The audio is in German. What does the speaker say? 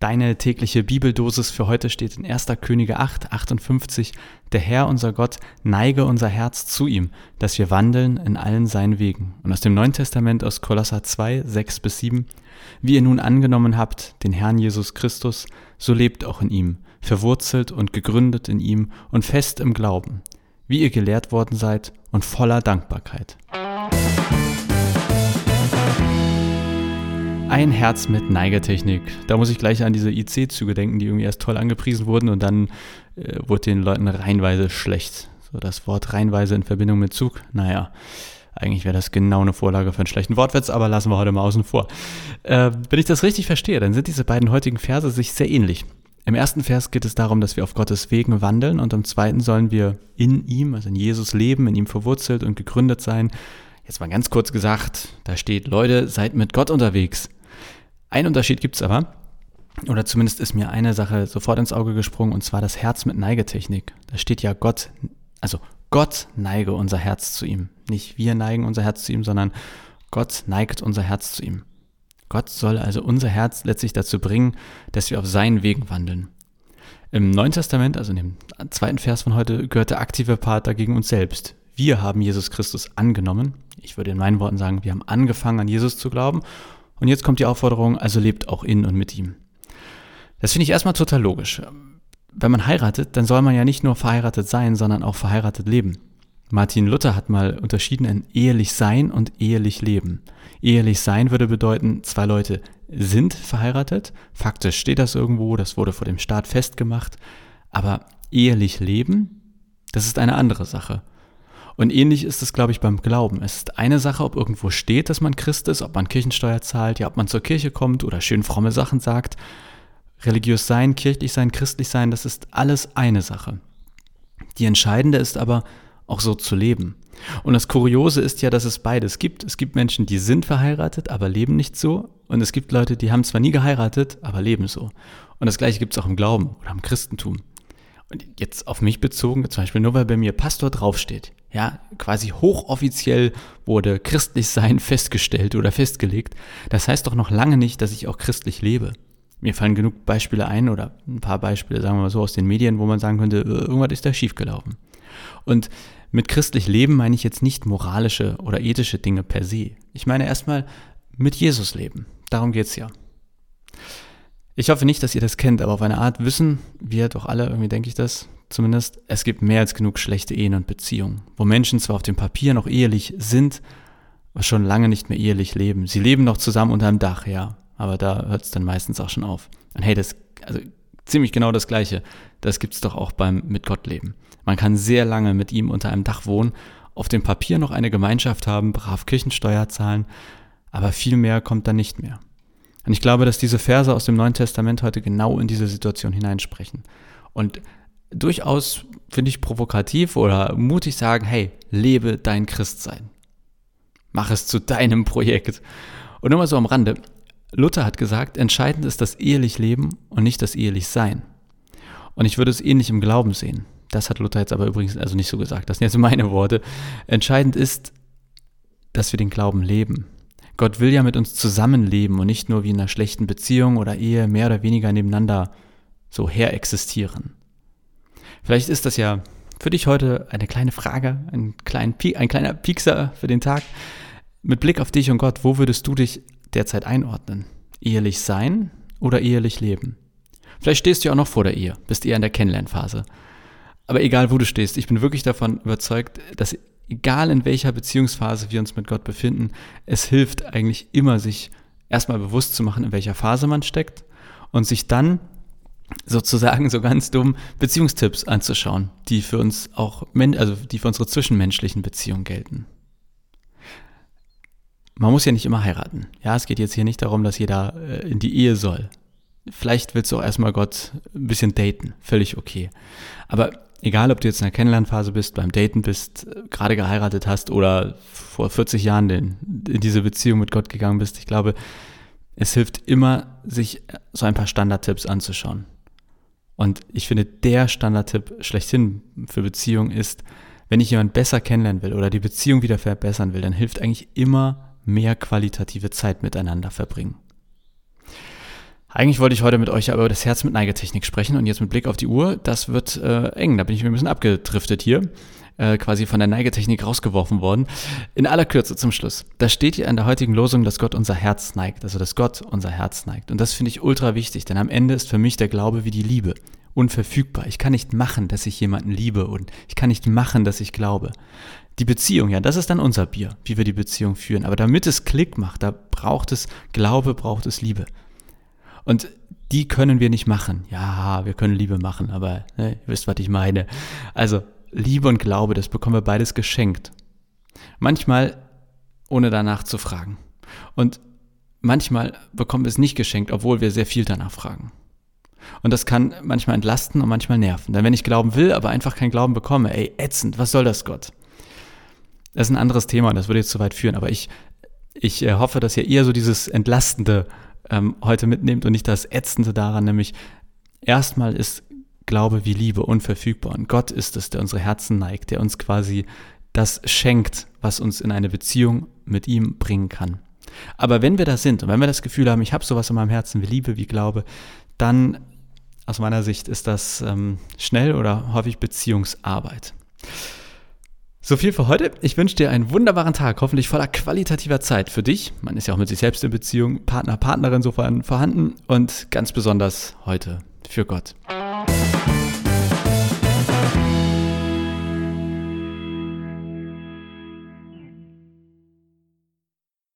Deine tägliche Bibeldosis für heute steht in 1. Könige 8, 58. Der Herr, unser Gott, neige unser Herz zu ihm, dass wir wandeln in allen seinen Wegen. Und aus dem Neuen Testament aus Kolosser 2, 6 bis 7. Wie ihr nun angenommen habt, den Herrn Jesus Christus, so lebt auch in ihm, verwurzelt und gegründet in ihm und fest im Glauben, wie ihr gelehrt worden seid und voller Dankbarkeit. Ein Herz mit Neigetechnik. Da muss ich gleich an diese IC-Züge denken, die irgendwie erst toll angepriesen wurden und dann äh, wurde den Leuten reinweise schlecht. So das Wort reinweise in Verbindung mit Zug, naja, eigentlich wäre das genau eine Vorlage für einen schlechten Wortwitz, aber lassen wir heute mal außen vor. Äh, wenn ich das richtig verstehe, dann sind diese beiden heutigen Verse sich sehr ähnlich. Im ersten Vers geht es darum, dass wir auf Gottes Wegen wandeln und im zweiten sollen wir in ihm, also in Jesus leben, in ihm verwurzelt und gegründet sein. Jetzt mal ganz kurz gesagt, da steht, Leute, seid mit Gott unterwegs. Ein Unterschied gibt es aber, oder zumindest ist mir eine Sache sofort ins Auge gesprungen, und zwar das Herz mit Neigetechnik. Da steht ja Gott, also Gott neige unser Herz zu ihm. Nicht wir neigen unser Herz zu ihm, sondern Gott neigt unser Herz zu ihm. Gott soll also unser Herz letztlich dazu bringen, dass wir auf seinen Wegen wandeln. Im Neuen Testament, also in dem zweiten Vers von heute, gehört der aktive Part dagegen uns selbst. Wir haben Jesus Christus angenommen. Ich würde in meinen Worten sagen, wir haben angefangen an Jesus zu glauben und jetzt kommt die Aufforderung, also lebt auch in und mit ihm. Das finde ich erstmal total logisch. Wenn man heiratet, dann soll man ja nicht nur verheiratet sein, sondern auch verheiratet leben. Martin Luther hat mal unterschieden in ehelich sein und ehelich leben. Ehelich sein würde bedeuten, zwei Leute sind verheiratet, faktisch steht das irgendwo, das wurde vor dem Staat festgemacht, aber ehelich leben, das ist eine andere Sache. Und ähnlich ist es, glaube ich, beim Glauben. Es ist eine Sache, ob irgendwo steht, dass man Christ ist, ob man Kirchensteuer zahlt, ja, ob man zur Kirche kommt oder schön fromme Sachen sagt. Religiös sein, kirchlich sein, christlich sein, das ist alles eine Sache. Die entscheidende ist aber, auch so zu leben. Und das Kuriose ist ja, dass es beides gibt. Es gibt Menschen, die sind verheiratet, aber leben nicht so. Und es gibt Leute, die haben zwar nie geheiratet, aber leben so. Und das gleiche gibt es auch im Glauben oder im Christentum. Und jetzt auf mich bezogen, zum Beispiel nur weil bei mir Pastor draufsteht, ja, quasi hochoffiziell wurde christlich sein festgestellt oder festgelegt. Das heißt doch noch lange nicht, dass ich auch christlich lebe. Mir fallen genug Beispiele ein oder ein paar Beispiele, sagen wir mal so, aus den Medien, wo man sagen könnte, äh, irgendwas ist da schiefgelaufen. Und mit christlich leben meine ich jetzt nicht moralische oder ethische Dinge per se. Ich meine erstmal mit Jesus leben. Darum geht's ja. Ich hoffe nicht, dass ihr das kennt, aber auf eine Art wissen wir doch alle, irgendwie denke ich das zumindest, es gibt mehr als genug schlechte Ehen und Beziehungen, wo Menschen zwar auf dem Papier noch ehelich sind, aber schon lange nicht mehr ehelich leben. Sie leben noch zusammen unter einem Dach, ja, aber da hört es dann meistens auch schon auf. Und hey, das, also ziemlich genau das Gleiche, das gibt es doch auch beim mit Gott leben. Man kann sehr lange mit ihm unter einem Dach wohnen, auf dem Papier noch eine Gemeinschaft haben, brav Kirchensteuer zahlen, aber viel mehr kommt dann nicht mehr. Und ich glaube, dass diese Verse aus dem Neuen Testament heute genau in diese Situation hineinsprechen. Und durchaus, finde ich, provokativ oder mutig sagen, hey, lebe dein Christsein. Mach es zu deinem Projekt. Und nur mal so am Rande. Luther hat gesagt, entscheidend ist das ehelich Leben und nicht das ehelich Sein. Und ich würde es ähnlich im Glauben sehen. Das hat Luther jetzt aber übrigens also nicht so gesagt. Das sind jetzt meine Worte. Entscheidend ist, dass wir den Glauben leben. Gott will ja mit uns zusammenleben und nicht nur wie in einer schlechten Beziehung oder Ehe mehr oder weniger nebeneinander so her existieren. Vielleicht ist das ja für dich heute eine kleine Frage, ein, klein, ein kleiner Piekser für den Tag. Mit Blick auf dich und Gott, wo würdest du dich derzeit einordnen? Ehelich sein oder ehelich leben? Vielleicht stehst du ja auch noch vor der Ehe, bist eher in der Kennenlernphase. Aber egal, wo du stehst, ich bin wirklich davon überzeugt, dass egal in welcher Beziehungsphase wir uns mit Gott befinden, es hilft eigentlich immer, sich erstmal bewusst zu machen, in welcher Phase man steckt und sich dann sozusagen so ganz dumm Beziehungstipps anzuschauen, die für uns auch, also die für unsere zwischenmenschlichen Beziehungen gelten. Man muss ja nicht immer heiraten. Ja, es geht jetzt hier nicht darum, dass jeder äh, in die Ehe soll. Vielleicht willst du auch erstmal Gott ein bisschen daten. Völlig okay. Aber egal ob du jetzt in der Kennenlernphase bist, beim Daten bist, gerade geheiratet hast oder vor 40 Jahren in, diese Beziehung mit Gott gegangen bist, ich glaube, es hilft immer, sich so ein paar Standardtipps anzuschauen. Und ich finde, der Standardtipp schlechthin für Beziehungen ist, wenn ich jemanden besser kennenlernen will oder die Beziehung wieder verbessern will, dann hilft eigentlich immer mehr qualitative Zeit miteinander verbringen. Eigentlich wollte ich heute mit euch aber über das Herz mit Neigetechnik sprechen und jetzt mit Blick auf die Uhr, das wird äh, eng, da bin ich mir ein bisschen abgedriftet hier, äh, quasi von der Neigetechnik rausgeworfen worden. In aller Kürze zum Schluss. Da steht hier in der heutigen Losung, dass Gott unser Herz neigt, also dass Gott unser Herz neigt. Und das finde ich ultra wichtig, denn am Ende ist für mich der Glaube wie die Liebe unverfügbar. Ich kann nicht machen, dass ich jemanden liebe und ich kann nicht machen, dass ich glaube. Die Beziehung, ja, das ist dann unser Bier, wie wir die Beziehung führen. Aber damit es Klick macht, da braucht es Glaube, braucht es Liebe. Und die können wir nicht machen. Ja, wir können Liebe machen, aber ne, ihr wisst, was ich meine. Also Liebe und Glaube, das bekommen wir beides geschenkt. Manchmal ohne danach zu fragen. Und manchmal bekommen wir es nicht geschenkt, obwohl wir sehr viel danach fragen. Und das kann manchmal entlasten und manchmal nerven. Denn wenn ich glauben will, aber einfach keinen Glauben bekomme, ey, ätzend, was soll das Gott? Das ist ein anderes Thema und das würde jetzt zu weit führen, aber ich, ich äh, hoffe, dass ihr eher so dieses Entlastende ähm, heute mitnehmt und nicht das Ätzende daran, nämlich erstmal ist Glaube wie Liebe unverfügbar und Gott ist es, der unsere Herzen neigt, der uns quasi das schenkt, was uns in eine Beziehung mit ihm bringen kann. Aber wenn wir da sind und wenn wir das Gefühl haben, ich habe sowas in meinem Herzen wie Liebe, wie Glaube, dann aus meiner Sicht ist das ähm, schnell oder häufig Beziehungsarbeit. So viel für heute. Ich wünsche dir einen wunderbaren Tag, hoffentlich voller qualitativer Zeit für dich. Man ist ja auch mit sich selbst in Beziehung, Partner, Partnerin sofern vorhanden und ganz besonders heute für Gott.